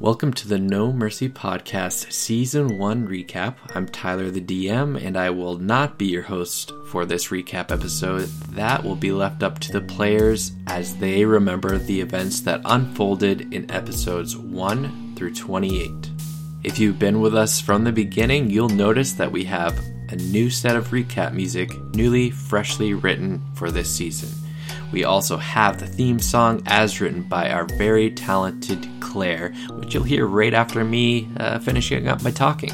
Welcome to the No Mercy Podcast Season 1 recap. I'm Tyler the DM, and I will not be your host for this recap episode. That will be left up to the players as they remember the events that unfolded in episodes 1 through 28. If you've been with us from the beginning, you'll notice that we have a new set of recap music, newly, freshly written for this season. We also have the theme song as written by our very talented Claire, which you'll hear right after me uh, finishing up my talking.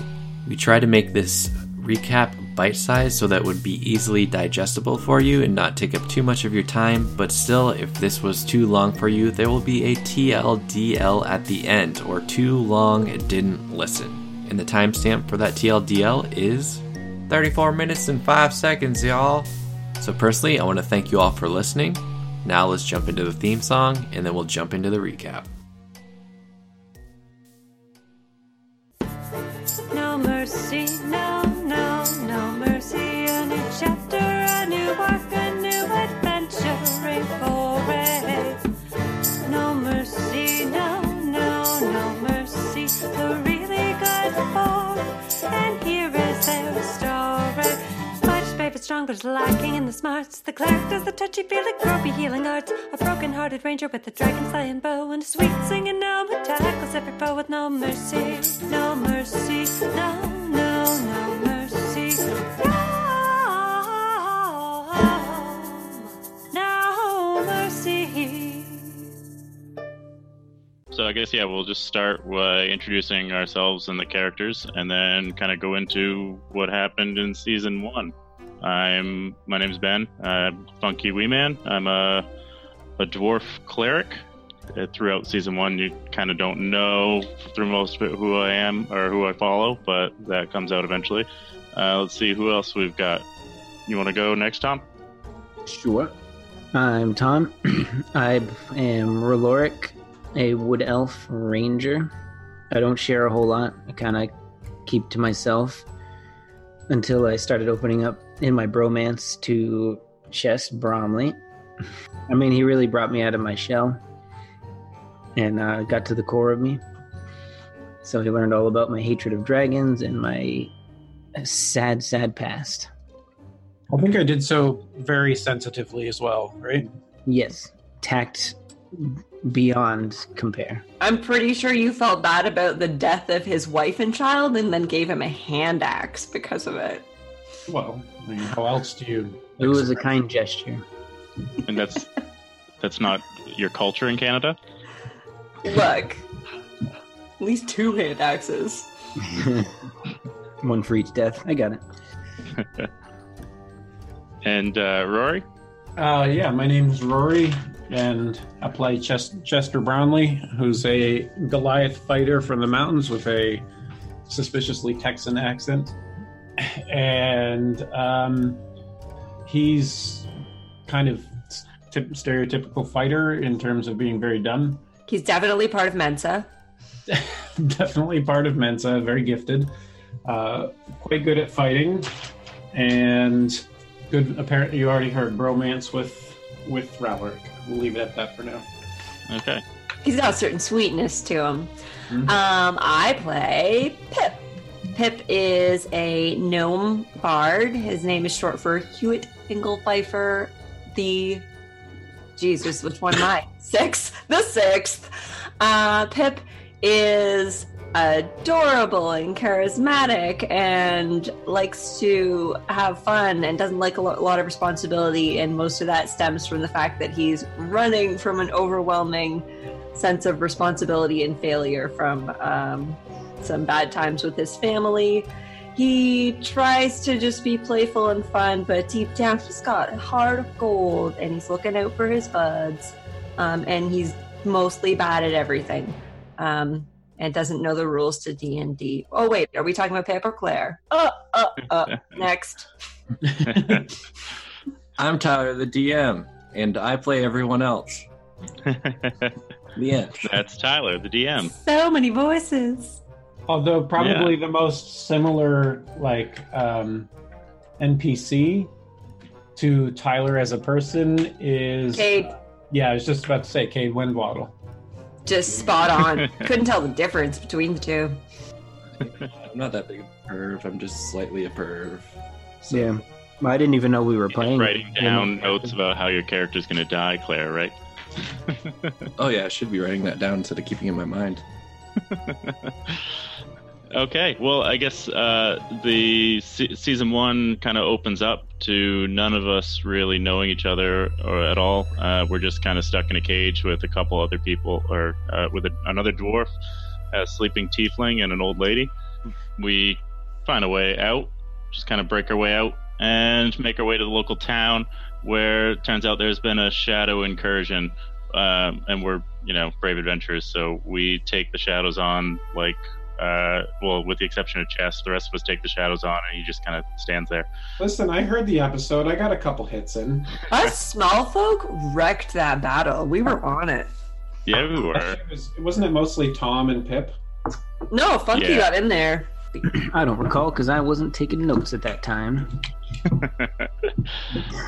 We try to make this recap bite sized so that would be easily digestible for you and not take up too much of your time, but still, if this was too long for you, there will be a TLDL at the end, or too long didn't listen. And the timestamp for that TLDL is 34 minutes and 5 seconds, y'all. So, personally, I want to thank you all for listening. Now, let's jump into the theme song and then we'll jump into the recap. Smarts. The cleric does the touchy feely, gropey healing arts. A broken-hearted ranger with a dragon slaying bow and a sweet singing gnome who tackles every foe with no mercy, no mercy, no, no, no mercy. No, no mercy. So I guess yeah, we'll just start by introducing ourselves and the characters, and then kind of go into what happened in season one. I'm my name's Ben, uh, Funky Wee Man. I'm a a dwarf cleric. Uh, throughout season one, you kind of don't know through most of it who I am or who I follow, but that comes out eventually. Uh, let's see who else we've got. You want to go next, Tom? Sure. I'm Tom. I am Roloric, a wood elf ranger. I don't share a whole lot. I kind of keep to myself until I started opening up in my bromance to Chest Bromley. I mean, he really brought me out of my shell and uh, got to the core of me. So he learned all about my hatred of dragons and my sad, sad past. I think I did so very sensitively as well, right? Yes, tact beyond compare. I'm pretty sure you felt bad about the death of his wife and child and then gave him a hand axe because of it. Well, I mean, how else do you? It was a kind gesture. And that's that's not your culture in Canada. Look, at least two hand axes. One for each death. I got it. And uh, Rory, Uh, yeah, my name's Rory, and I play Ches- Chester Brownlee, who's a Goliath fighter from the mountains with a suspiciously Texan accent, and um, he's kind of tip- stereotypical fighter in terms of being very dumb. He's definitely part of Mensa. definitely part of Mensa, very gifted, uh, quite good at fighting, and good. Apparently, you already heard bromance with with Rowlerick. We'll leave it at that for now. okay. He's got a certain sweetness to him. Mhm. Um, I play Pip. Pip is a gnome bard. His name is short for Hewitt Inglefeifer the Jesus, which one am I? Sixth. The sixth. Uh, Pip is adorable and charismatic and likes to have fun and doesn't like a lot of responsibility. And most of that stems from the fact that he's running from an overwhelming sense of responsibility and failure from um, some bad times with his family. He tries to just be playful and fun, but deep down he's got a heart of gold and he's looking out for his buds. Um, and he's mostly bad at everything. Um, and doesn't know the rules to D and D. Oh wait, are we talking about Pip or Claire? Uh, uh, uh. Next. I'm Tyler the DM, and I play everyone else. The end. That's Tyler, the DM. So many voices. Although probably the most similar, like um, NPC to Tyler as a person is Cade. yeah. I was just about to say Cade Windwaddle. just spot on. Couldn't tell the difference between the two. I'm not that big of a perv. I'm just slightly a perv. So- Yeah. Well, I didn't even know we were playing. Writing down notes about how your character's going to die, Claire, right? Oh yeah, I should be writing that down instead of keeping it in my mind. okay, well, I guess uh, the se- season one kind of opens up to none of us really knowing each other or at all. Uh, we're just kind of stuck in a cage with a couple other people, or uh, with a, another dwarf, a sleeping tiefling, and an old lady. We find a way out, just kind of break our way out, and make our way to the local town where it turns out there's been a shadow incursion. Um, and we're, you know, brave adventurers, so we take the shadows on like uh, well, with the exception of Chess, the rest of us take the shadows on, and he just kind of stands there. Listen, I heard the episode. I got a couple hits in. Us small folk wrecked that battle. We were on it. Yeah, we were. It was, wasn't it mostly Tom and Pip? No, Funky Yeah. got in there. I don't recall because I wasn't taking notes at that time.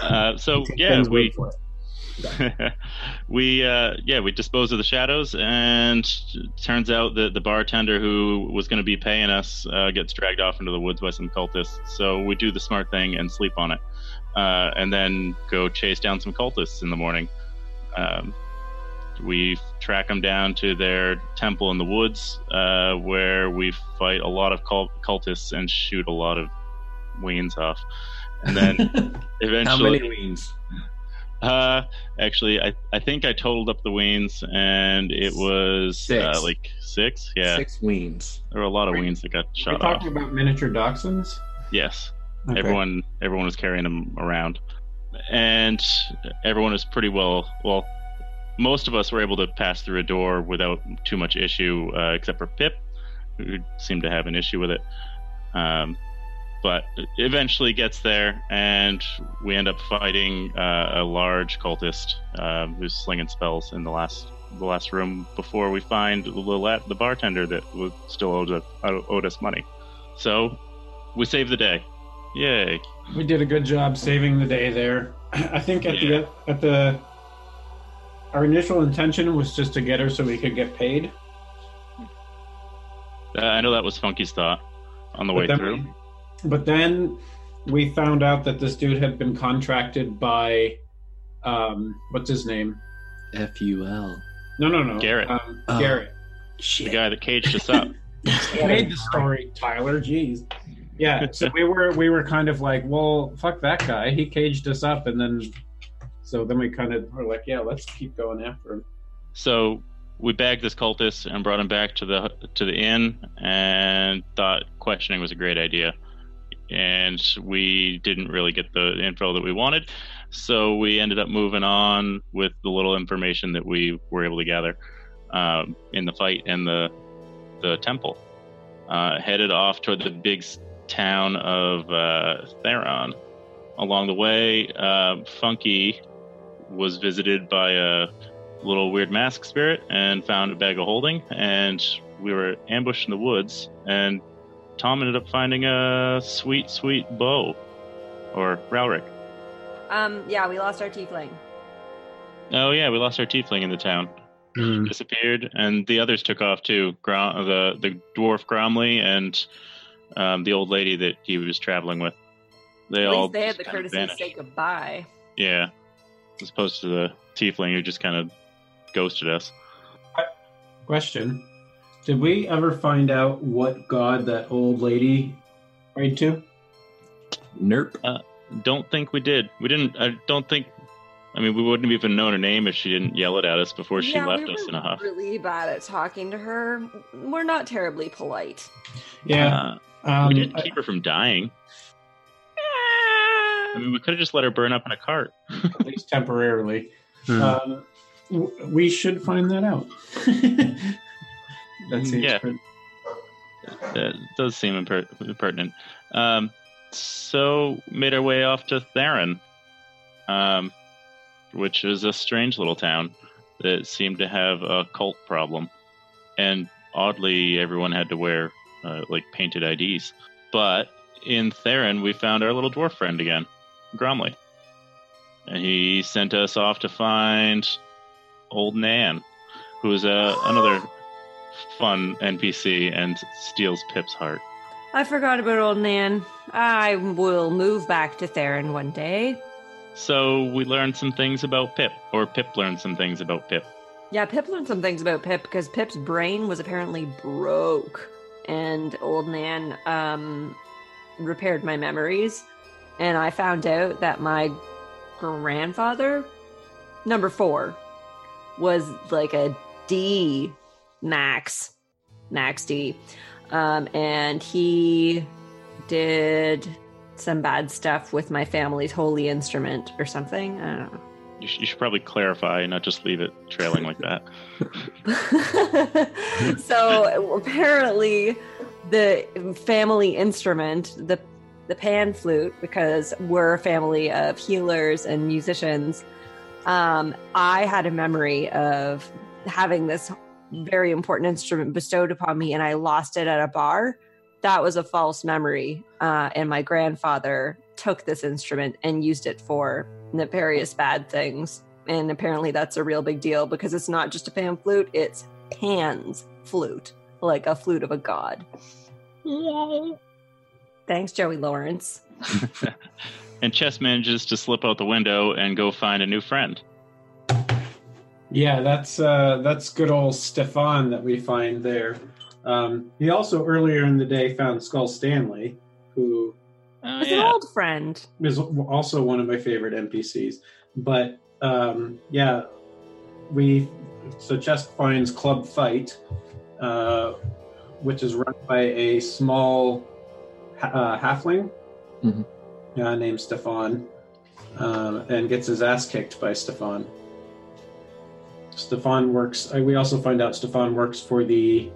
uh, so yeah, we for it. we uh, yeah we dispose of the shadows, and turns out that the bartender who was going to be paying us uh, gets dragged off into the woods by some cultists. So we do the smart thing and sleep on it, uh, and then go chase down some cultists in the morning. Um, we track them down to their temple in the woods, uh, where we fight a lot of cult- cultists and shoot a lot of weens off, and then eventually. How many weens? Uh, actually, I, I think I totaled up the weens, and it was Six. Uh, like six. Yeah, Six weens. there were a lot of Wait, weens that got Are we shot off. talking about miniature dachshunds? Yes, Okay. everyone everyone was carrying them around, and everyone was pretty well. Well, most of us were able to pass through a door without too much issue, uh, except for Pip, who seemed to have an issue with it. Um, but eventually gets there, and we end up fighting uh, a large cultist uh, who's slinging spells in the last the last room before we find Lilette, the bartender that was still owed, us- owed us money. So we save the day. Yay! We did a good job saving the day there. I think at Yeah. the at the our initial intention was just to get her so we could get paid. Uh, I know that was Funky's thought on the way But then, through. But then we found out that this dude had been contracted by um what's his name? F U L. No, no, no. Garrett. Um, Oh. Garrett. The guy that caged us up. You made the story, Tyler. Jeez. Yeah. So we were we were kind of like, well, fuck that guy. He caged us up, and then so then we kind of were like, yeah, let's keep going after him. So we bagged this cultist and brought him back to the to the inn, and thought questioning was a great idea. And we didn't really get the info that we wanted, so we ended up moving on with the little information that we were able to gather um, in the fight and the the temple. Uh, headed off toward the big town of uh, Theron. Along the way, uh, Funky was visited by a little weird mask spirit and found a bag of holding and we were ambushed in the woods and tom ended up finding a sweet sweet bow or Ralric. Um, yeah, we lost our tiefling. oh yeah we lost our tiefling in the town Hmm. disappeared and the others took off too Grom- the the dwarf gromley and um, the old lady that he was traveling with they At all least they had the courtesy to say goodbye. yeah as opposed to the tiefling who just kind of ghosted us Question: Did we ever find out what god that old lady prayed to? Nerp. Don't think we did. We didn't. I don't think. I mean, we wouldn't have even known her name if she didn't yell it at us before she yeah, left we us in a huff. really bad at talking to her. We're not terribly polite. Yeah. Uh, um, we didn't keep her from dying. I mean, we could have just let her burn up in a cart. at least temporarily. Hmm. Um, w- we should find that out. That's it. Yeah. That does seem imper- impertinent. Um, so made our way off to Theron, um, which is a strange little town that seemed to have a cult problem, and oddly, everyone had to wear uh, like painted IDs. But in Theron, we found our little dwarf friend again, Gromley, and he sent us off to find old Nan, who is uh, another fun NPC and steals Pip's heart. I forgot about old Nan. I will move back to Theron one day. So we learned some things about Pip, or Pip learned some things about Pip. Yeah, Pip learned some things about Pip because Pip's brain was apparently broke, and old Nan um, repaired my memories. And I found out that my grandfather, number four, was like a D max, max D. Um, and he did some bad stuff with my family's holy instrument or something. I don't know. You, sh- you should probably clarify, not just leave it trailing like that. so apparently the family instrument the the pan flute because we're a family of healers and musicians um, i had a memory of having this very important instrument bestowed upon me and i lost it at a bar that was a false memory uh, and my grandfather took this instrument and used it for nefarious bad things and apparently that's a real big deal because it's not just a pan flute it's Pan's flute, like a flute of a god. Yay. Thanks, Joey Lawrence. and Chess manages to slip out the window and go find a new friend. Yeah, that's uh, that's good old Stefan that we find there. Um, he also earlier in the day found Skull Stanley, who Oh, It's yeah. an old friend. is also one of my favorite NPCs. But um, yeah, we so Chess finds Club Fight, uh, which is run by a small ha- uh, halfling Mhm. uh, named Stefan, um, and gets his ass kicked by Stefan. Stefan works. uh, We also find out Stefan works for the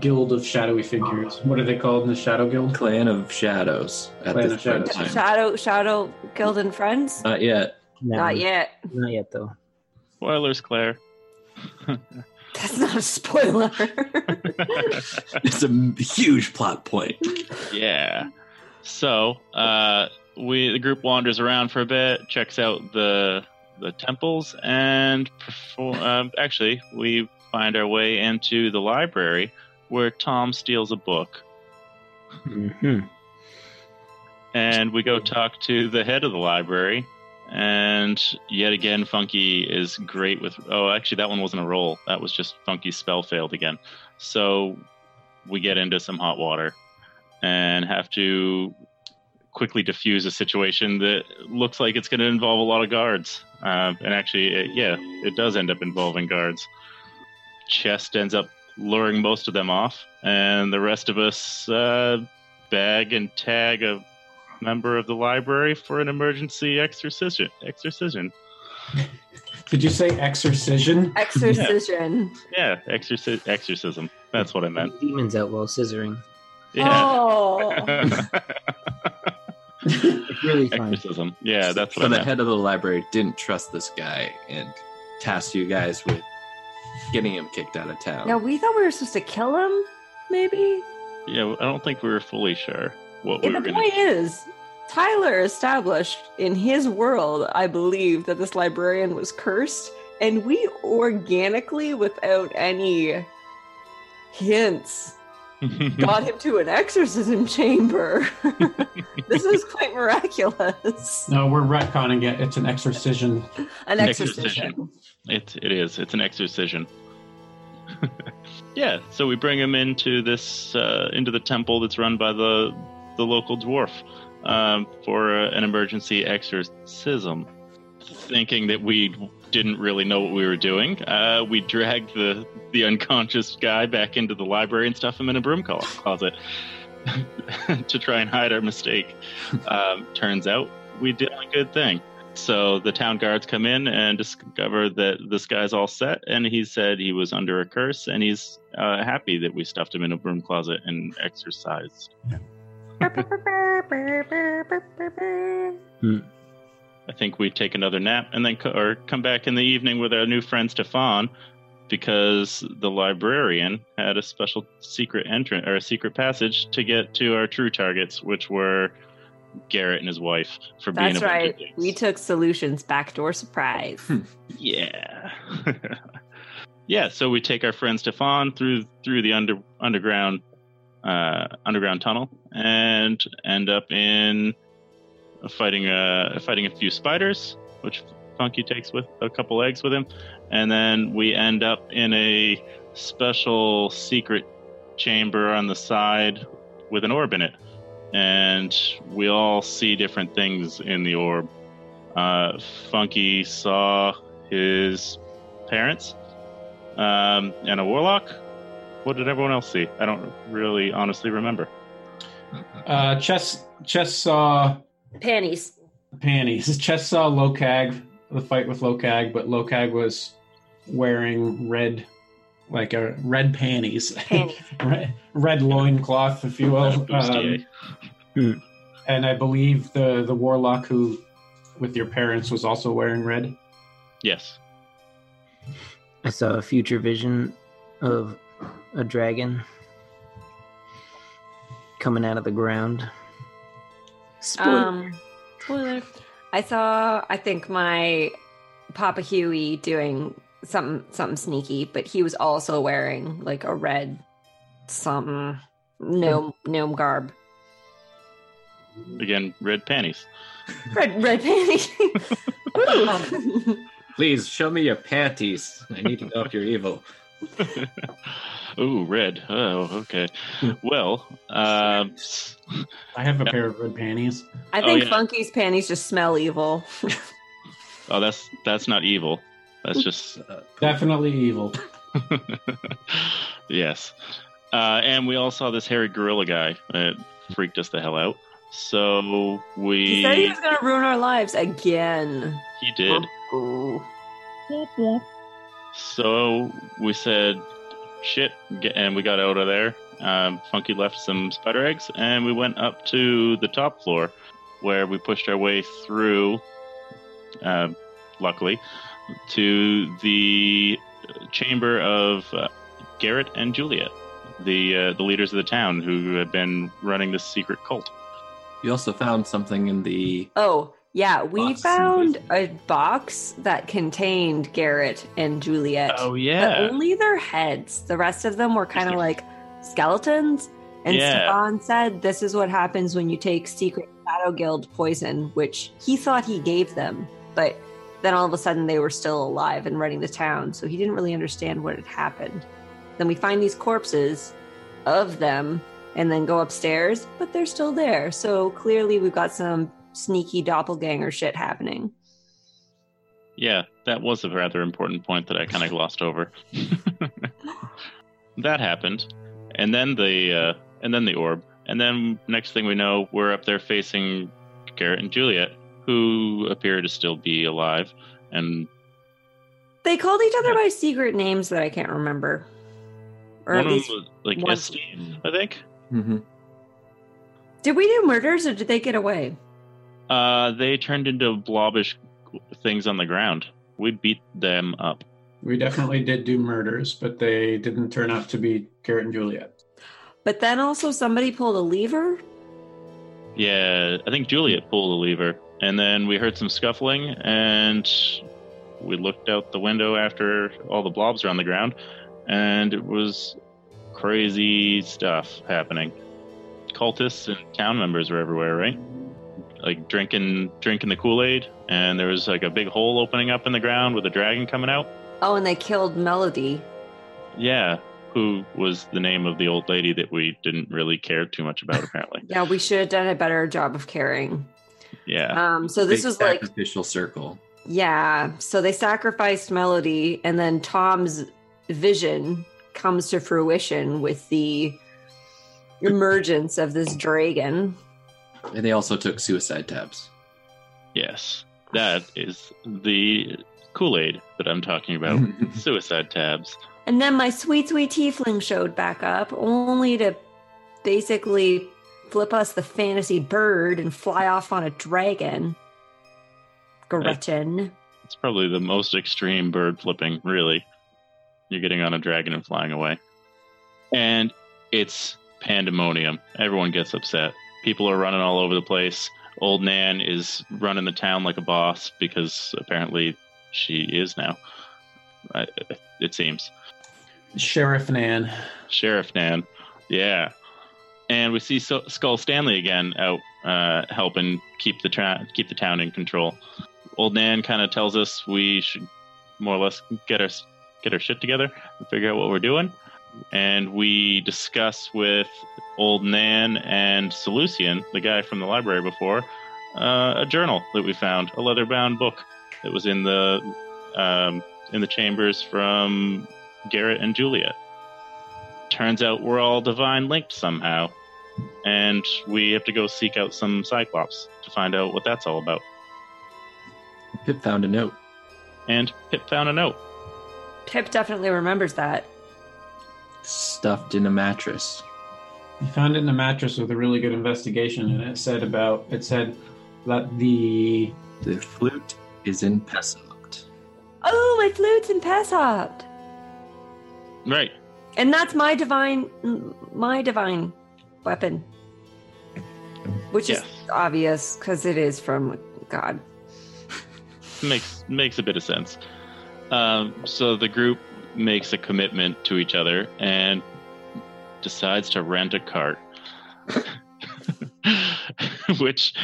Guild of Shadowy Figures. What are they called in the Shadow Guild? Clan of Shadows at Clan this of point in Shadows. time. Shadow, Shadow Guild and Friends? Not yet. No, Not yet. Not yet, though. Spoilers, Claire. That's not a spoiler. It's a huge plot point. yeah. So uh, we the group wanders around for a bit, checks out the the temples, and perform, um, actually we find our way into the library where Tom steals a book, hmm and we go talk to the head of the library. And yet again, Funky is great with. Oh, actually, that one wasn't a roll. That was just Funky's spell failed again. So we get into some hot water and have to quickly diffuse a situation that looks like it's going to involve a lot of guards. Uh, and actually, it, yeah, it does end up involving guards. Chest ends up luring most of them off, and the rest of us uh, bag and tag a member of the library for an emergency exorcism. Exorcism. Did you say exorcism? Exorcism. Yeah, exorci- exorcism. That's what I meant. Demons out while scissoring. Yeah. Oh. It's really fun. exorcism. Yeah, that's So what I the head of the library didn't trust this guy and tasked you guys with getting him kicked out of town. now, we thought we were supposed to kill him, maybe? Yeah, I don't think we were fully sure what we And were the going point to is, Tyler established in his world, I believe, that this librarian was cursed, and we organically, without any hints, do. got him to an exorcism chamber. this is quite miraculous. No, we're retconning it. It's an exorcism. An Exorcism. exorcism. It it is. It's an exorcism. yeah. So we bring him into this uh, into the temple that's run by the the local dwarf um, for uh, an emergency exorcism. Thinking that we didn't really know what we were doing, uh, we dragged the the unconscious guy back into the library and stuff him in a broom closet to try and hide our mistake. Um, turns out we did a good thing. So the town guards come in and discover that this guy's all set, and he said he was under a curse, and he's uh, happy that we stuffed him in a broom closet and exercised. I think we take another nap and then co- or come back in the evening with our new friend Stefan, because the librarian had a special secret entrance or a secret passage to get to our true targets, which were Garrett and his wife for being That's a bunch of right. We took solutions backdoor surprise. Yeah. yeah, so we take our friend Stefan through through the under underground uh, underground tunnel and end up in fighting uh fighting a few spiders, which Funky takes with a couple eggs with him, and then we end up in a special secret chamber on the side with an orb in it, and we all see different things in the orb. Uh, Funky saw his parents um, and a warlock. What did everyone else see? I don't really honestly remember. Uh, Chess Chess saw Panties. panties. Chess saw Lokag, the fight with Lokag, but Lokag was wearing red, like a red panties, Panties. red, red loincloth, if you will. Um, and I believe the the warlock who, with your parents, was also wearing red. yes. I saw a future vision of a dragon coming out of the ground. Spoiler. Um, spoiler. I saw. I think my Papa Huey doing something something sneaky, but he was also wearing like a red something gnome gnome garb. Again, red panties. Red red panties. Please show me your panties. I need to know if you're evil. Ooh, red. Oh, okay. well, um, I have a Yeah. pair of red panties. I Oh, think yeah. Funky's panties just smell evil. oh, that's that's not evil. That's just Uh, Definitely evil. yes. Uh, and we all saw this hairy gorilla guy. It freaked us the hell out. So we he said he was gonna ruin our lives again. he did. Ooh. So we said, shit, and we got out of there. Um, Funky left some spider eggs, and we went up to the top floor where we pushed our way through, uh, luckily, to the chamber of uh, Garrett and Juliet, the, uh, the leaders of the town who had been running this secret cult. you also found something in the. Oh, yeah, we Box. found a box that contained Garrett and Juliet. Oh, But only their heads. The rest of them were kind of like skeletons. And Yeah. Stefan said this is what happens when you take secret Shadow Guild poison, which he thought he gave them, but then all of a sudden they were still alive and running the town, so he didn't really understand what had happened. Then we find these corpses of them and then go upstairs, but they're still there. So clearly we've got some sneaky doppelganger shit happening. Yeah, that was a rather important point that I kind of glossed over. that happened, and then the uh, and then the orb, and then next thing we know, we're up there facing Garrett and Juliet, who appear to still be alive, and They called each other by secret names that I can't remember. Or one at of least them was like one- Estine, I think. Mhm. Did we do murders or did they get away? Uh, they turned into blobbish things on the ground. We beat them up. We definitely did do murders, but they didn't turn out to be Garrett and Juliet. But then also somebody pulled a lever. Yeah, I think Juliet pulled a lever, and then we heard some scuffling, and we looked out the window after all the blobs are on the ground, and it was crazy stuff happening. Cultists and town members were everywhere, right? Like drinking drinking the Kool Aid, and there was like a big hole opening up in the ground with a dragon coming out. Oh, and they killed Melody. Yeah, who was the name of the old lady that we didn't really care too much about, apparently. Yeah, we should have done a better job of caring. Yeah. Um, so this Big was like, official circle. yeah. So they sacrificed Melody, and then Tom's vision comes to fruition with the emergence of this dragon. And they also took suicide tabs. Yes, that is the Kool Aid that I'm talking about. Suicide tabs. And then my sweet, sweet tiefling showed back up, only to basically flip us the fantasy bird and fly off on a dragon. Gretchen. It's probably the most extreme bird flipping, really. You're getting on a dragon and flying away. And it's pandemonium. Everyone gets upset. People are running all over the place. Old Nan is running the town like a boss because apparently she is now. I, it seems. Sheriff Nan. Sheriff Nan. Yeah. And we see so- Skull Stanley again out uh, helping keep the tra- keep the town in control. Old Nan kind of tells us we should more or less get our get our shit together and figure out what we're doing. And we discuss with Old Nan and Seleucian, the guy from the library before, uh, a journal that we found, a leather-bound book that was in the um, in the chambers from Garrett and Juliet turns out we're all divine linked somehow. And we have to go seek out some Cyclops to find out what that's all about. Pip found a note. And Pip found a note. Pip definitely remembers that. Stuffed in a mattress. You found it in a mattress with a really good investigation, and it said about it said that the The flute is in Pessopt. Oh, my flute's in Pessopt. Right. And that's my divine, my divine weapon. Which Yes. is obvious because it is from God. Makes makes a bit of sense. Um, so the group makes a commitment to each other and decides to rent a cart. Which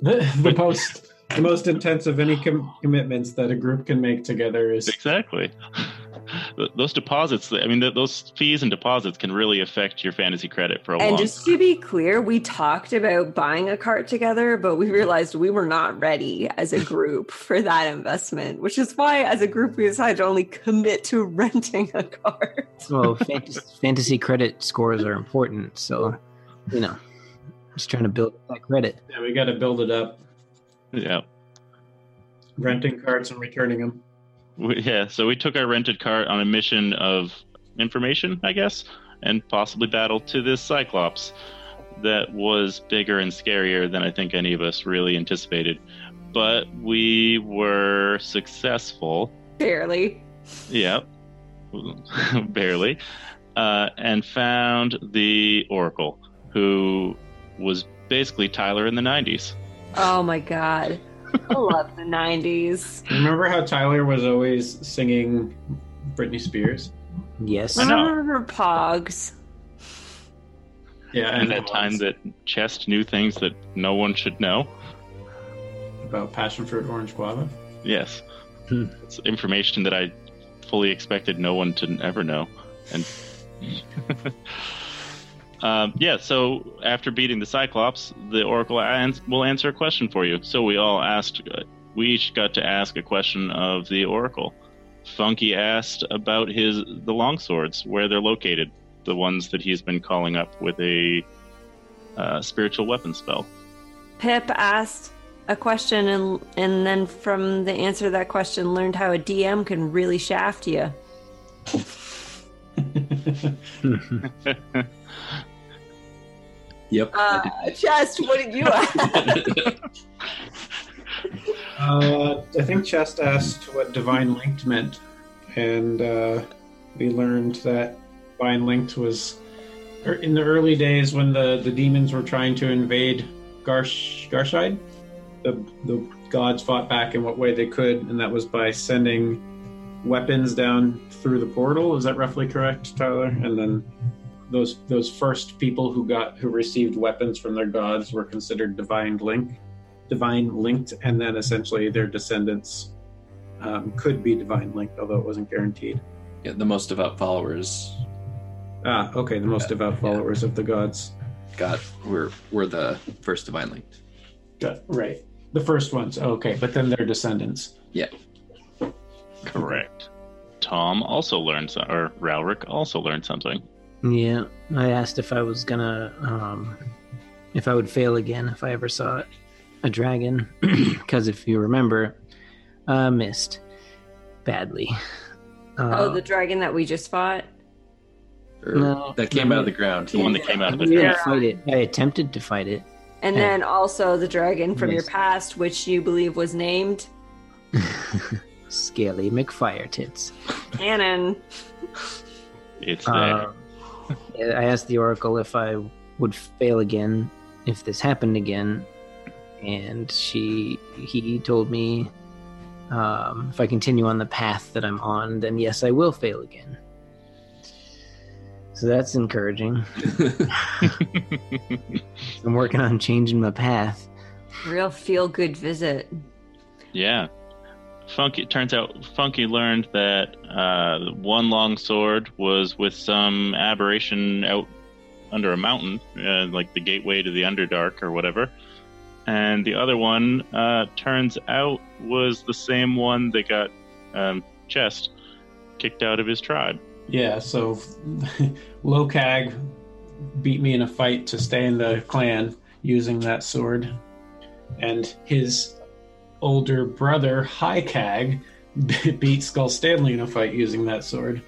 the, the most the most intense of any com- commitments that a group can make together is exactly those deposits i mean those fees and deposits can really affect your fantasy credit for a And long just to be clear, we talked about buying a cart together, but we realized we were not ready as a group for that investment, which is why, as a group, we decided to only commit to renting a cart. Well, fantasy, fantasy credit scores are important, so you know, just trying to build that credit. yeah, we got to build it up, yeah renting carts and returning them. We- yeah so we took our rented car on a mission of information i guess and possibly battle to this cyclops that was bigger and scarier than i think any of us really anticipated but we were successful Barely. Yep. Barely. Uh, and found the Oracle, who was basically Tyler in the 90s. Oh my God. I love the 90s. Remember how Tyler was always singing Britney Spears? Yes. I know. Remember Pogs? Yeah, And that time that Chest knew things that no one should know. about passion fruit orange guava. Yes. Hmm. It's information that I fully expected no one to ever know. And um, yeah, so after beating the Cyclops, the Oracle ans- will answer a question for you. So we all asked, uh, we each got to ask a question of the Oracle. Funky asked about his the longswords, where they're located, the ones that he's been calling up with a uh, spiritual weapon spell. Pip asked a question and and then from the answer to that question learned how a DM can really shaft you. Yep. Uh, Chest, what did you ask? Uh, I think Chest asked what divine linked meant, and uh, we learned that divine linked was er, in the early days when the, the demons were trying to invade Garsh Garshide. The the gods fought back in what way they could, and that was by sending weapons down through the portal. Is that roughly correct, Tyler? And then those those first people who got who received weapons from their gods were considered divine link divine linked, and then essentially their descendants um, could be divine linked, although it wasn't guaranteed. Yeah, the most devout followers Ah, okay, the most devout followers of the gods. got were were the first divine linked. Got, right. The first ones, okay, but then their descendants. Yeah. Correct. Tom also learned, so- or Ralric also learned something. Yeah, I asked if I was gonna, um, if I would fail again if I ever saw a dragon, because if you remember, uh, missed badly. Uh, oh, the dragon that we just fought. No. that came out of the ground. The one that came out of I the didn't ground. fight it. I attempted to fight it. And Yeah. then also the dragon from your past, which you believe was named Scaly McFire tits. Cannon. It's there. Uh, I asked the oracle if I would fail again if this happened again, and she he told me um, if I continue on the path that I'm on, then yes, I will fail again. So that's encouraging. I'm working on changing my path. Real feel good visit. Yeah. Funky it turns out Funky learned that uh, one long sword was with some aberration out under a mountain, uh, like the gateway to the Underdark or whatever. And the other one uh, turns out was the same one that got um, Chest kicked out of his tribe. Yeah, so Lokag beat me in a fight to stay in the clan using that sword. And his older brother, Hykag, beat Skull Stanley in a fight using that sword.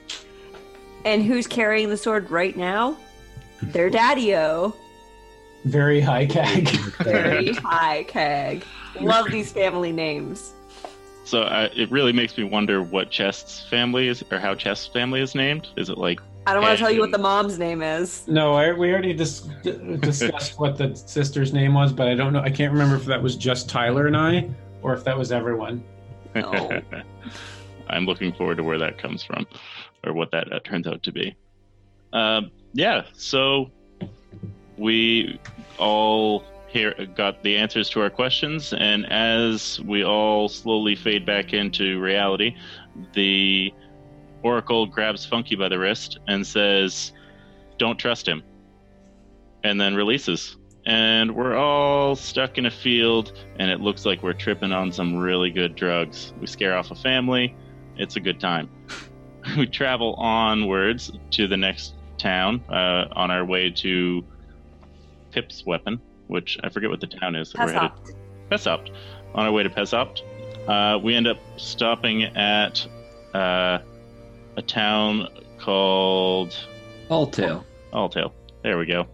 And who's carrying the sword right now? Their daddy-o. Very Hykag. Very high keg. Love these family names. So I, it really makes me wonder what Chest's family is, or how Chest's family is named. Is it like I don't want to tell you what the mom's name is. no, I, we already dis- discussed what the sister's name was, but I don't know. I can't remember if that was just Tyler and I, or if that was everyone. No. I'm looking forward to where that comes from, or what that uh, turns out to be. Uh, yeah, so we all here got the answers to our questions, and as we all slowly fade back into reality, the Oracle grabs Funky by the wrist and says, "Don't trust him," and then releases. And we're all stuck in a field, and it looks like we're tripping on some really good drugs. We scare off a family. It's a good time. we travel onwards to the next town uh, on our way to Pip's weapon, which I forget what the town is. that we're headed. Pesopt. On our way to Pesopt, uh, we end up stopping at uh, a town called Alltail. Alltail. There we go.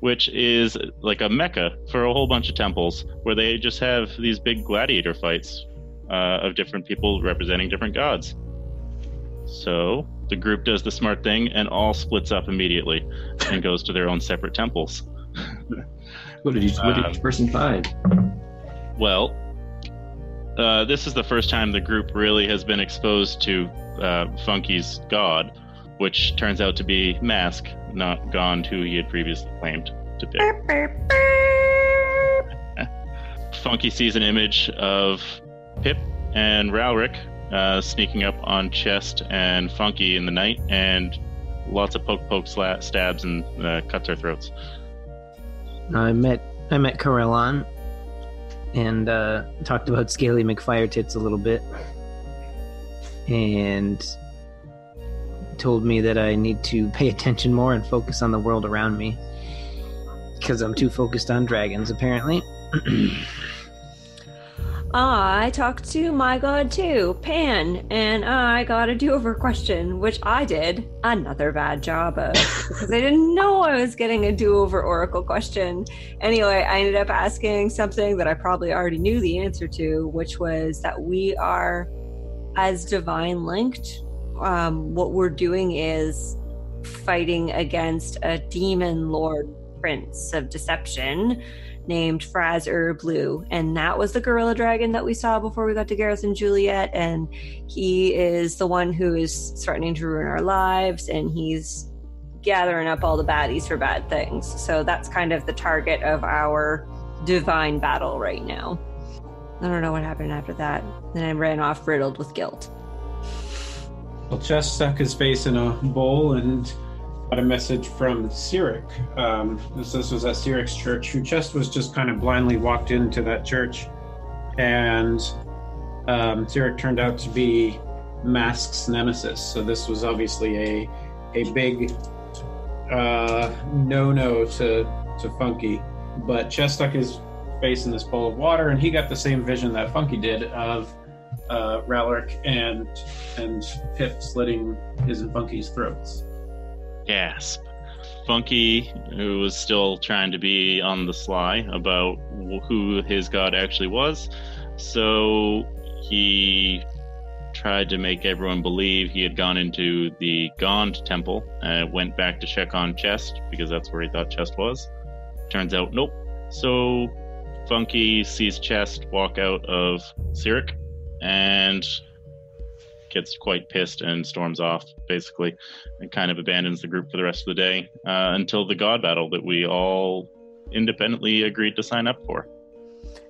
Which is like a mecca for a whole bunch of temples where they just have these big gladiator fights uh, of different people representing different gods. So the group does the smart thing and all splits up immediately and goes to their own separate temples. What did each, what did each person find? Well, uh, this is the first time the group really has been exposed to uh, Funky's god, which turns out to be Mask, not Gond, who he had previously claimed to be. Funky sees an image of Pip and Ralric uh, sneaking up on Chest and Funky in the night, and lots of poke poke sla- stabs and uh, cuts their throats. I met I met Corellon and uh, talked about Scaly McFire Tits a little bit, and told me that I need to pay attention more and focus on the world around me because I'm too focused on dragons, apparently. I talked to my god too, Pan, and I got a do-over question, which I did another bad job of because I didn't know I was getting a do-over oracle question. Anyway, I ended up asking something that I probably already knew the answer to, which was that we are as divine linked. Um, what we're doing is fighting against a demon lord prince of deception named Fraz Blue, and that was the gorilla dragon that we saw before we got to Gareth and Juliet. And he is the one who is threatening to ruin our lives, and he's gathering up all the baddies for bad things. So that's kind of the target of our divine battle right now. I don't know what happened after that. Then I ran off riddled with guilt. Well, Chest stuck his face in a bowl and got a message from Cyric. Um, this, this was at Cyric's church, who Chest was just kind of blindly walked into that church. And um, Cyric turned out to be Mask's nemesis. So this was obviously a, a big uh, no-no to, to Funky. But Chest stuck his face in this bowl of water, and he got the same vision that Funky did of uh, Ralric and and Pip slitting his and Funky's throats. Gasp. Funky, who was still trying to be on the sly about who his god actually was, so he tried to make everyone believe he had gone into the Gond temple, uh, went back to check on Chest because that's where he thought Chest was. Turns out, nope. So Funky sees Chest walk out of Cyric and gets quite pissed and storms off, basically, and kind of abandons the group for the rest of the day uh, until the god battle that we all independently agreed to sign up for.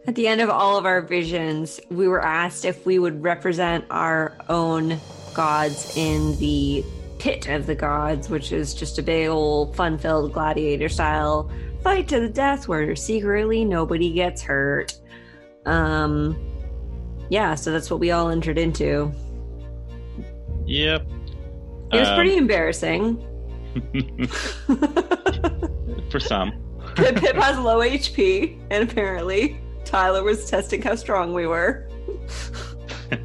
At the end of all of our visions, we were asked if we would represent our own gods in the pit of the gods, which is just a big old fun filled gladiator style fight to the death where secretly nobody gets hurt. Um, yeah, so that's what we all entered into. Yep. It was Um, pretty embarrassing. for some. Pip, Pip has low HP, and apparently Tyler was testing how strong we were.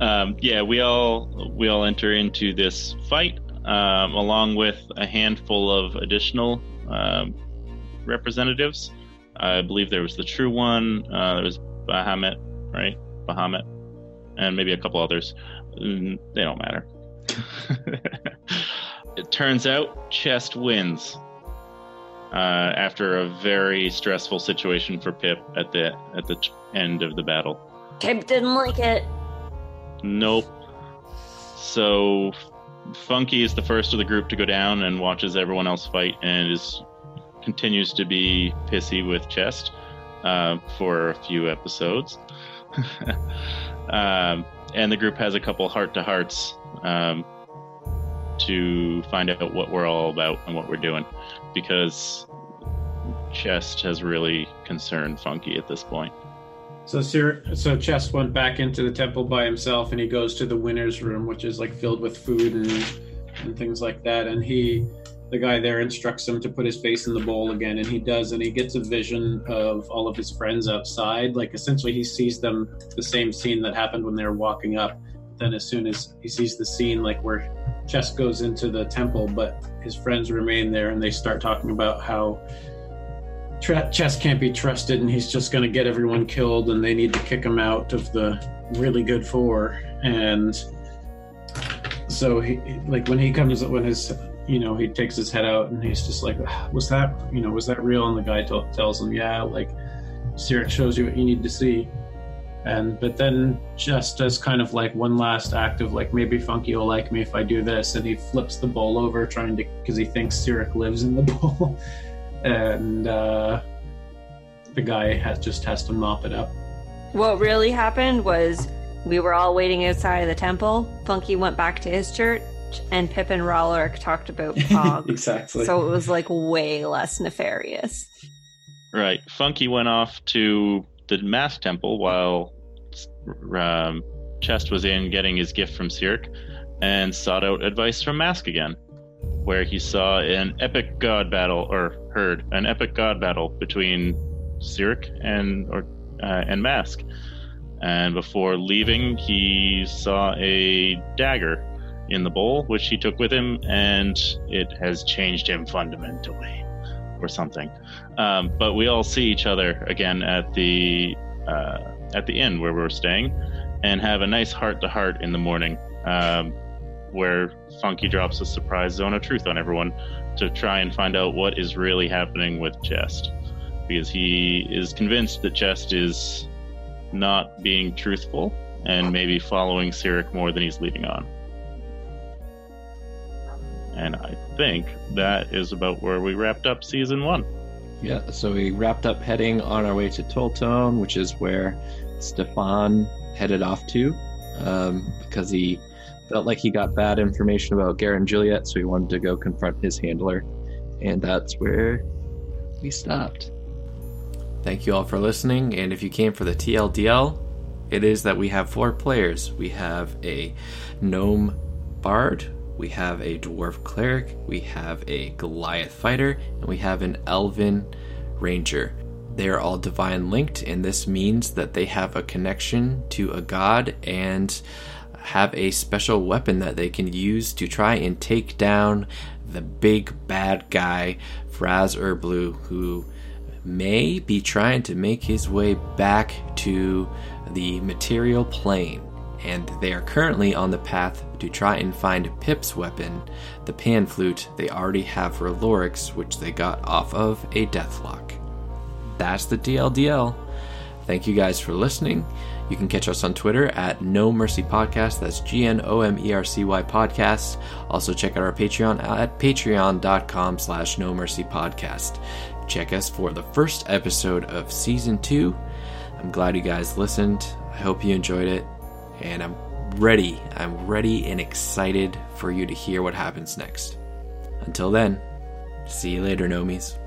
um, yeah, we all we all enter into this fight um, along with a handful of additional um, representatives. I believe there was the True One. Uh, there was Bahamut, right? Bahamut, and maybe a couple others. Mm, They don't matter. it turns out Chest wins uh, after a very stressful situation for Pip at the at the end of the battle. Pip didn't like it. Nope. So Funky is the first of the group to go down and watches everyone else fight and is continues to be pissy with Chest uh, for a few episodes. um, and the group has a couple heart to hearts um, to find out what we're all about and what we're doing because Chest has really concerned Funky at this point. So Sir, so Chess went back into the temple by himself, and he goes to the winner's room, which is like filled with food and and things like that. And he, the guy there, instructs him to put his face in the bowl again, and he does. And he gets a vision of all of his friends outside. Like essentially, he sees them the same scene that happened when they were walking up. Then as soon as he sees the scene, like where Chess goes into the temple, but his friends remain there, and they start talking about how Tre- Chess can't be trusted, and he's just going to get everyone killed, and they need to kick him out of the really good four. And so, he like when he comes, when his, you know, he takes his head out, and he's just like, "Was that, you know, was that real?" And the guy t- tells him, "Yeah, like, Cyric shows you what you need to see." And but then just as kind of like one last act of like maybe Funky will like me if I do this, and he flips the bowl over trying to because he thinks Cyric lives in the bowl and uh, the guy has just has to mop it up. What really happened was we were all waiting outside of the temple. Funky went back to his church, and Pip and Rollick talked about Pog. exactly. so it was like way less nefarious. Right. Funky went off to the Mask Temple while um, Chest was in getting his gift from Cyric and sought out advice from Mask again, where he saw an epic god battle, or heard an epic god battle between Cyric and or uh, and Mask. And before leaving, he saw a dagger in the bowl, which he took with him, and it has changed him fundamentally, or something. Um, but we all see each other again at the uh, at the inn where we're staying, and have a nice heart to heart in the morning, um, where Funky drops a surprise zone of truth on everyone to try and find out what is really happening with Chest, because he is convinced that Chest is not being truthful and maybe following Cyric more than he's leading on. And I think that is about where we wrapped up season one. Yeah, so we wrapped up heading on our way to Toltone, which is where Stefan headed off to, um, because he felt like he got bad information about Garrett and Juliet, so he wanted to go confront his handler, and that's where we stopped. Thank you all for listening, and if you came for the TLDL, it is that we have four players. We have a gnome bard, we have a dwarf cleric, we have a Goliath fighter, and we have an elven ranger. They are all divine linked, and this means that they have a connection to a god and have a special weapon that they can use to try and take down the big bad guy, Fraz-Urb'luu, who may be trying to make his way back to the material plane. And they are currently on the path to try and find Pip's weapon, the pan flute they already have for Lorix, which they got off of a deathlock. That's the TLDL. Thank you guys for listening. You can catch us on Twitter at Gnomercy Podcast. That's G N O M E R C Y Podcast. Also check out our Patreon at patreon.com slash Gnomercy Podcast. Check us for the first episode of season two. I'm glad you guys listened. I hope you enjoyed it. And I'm ready. I'm ready and excited for you to hear what happens next. Until then, see you later, Nomies.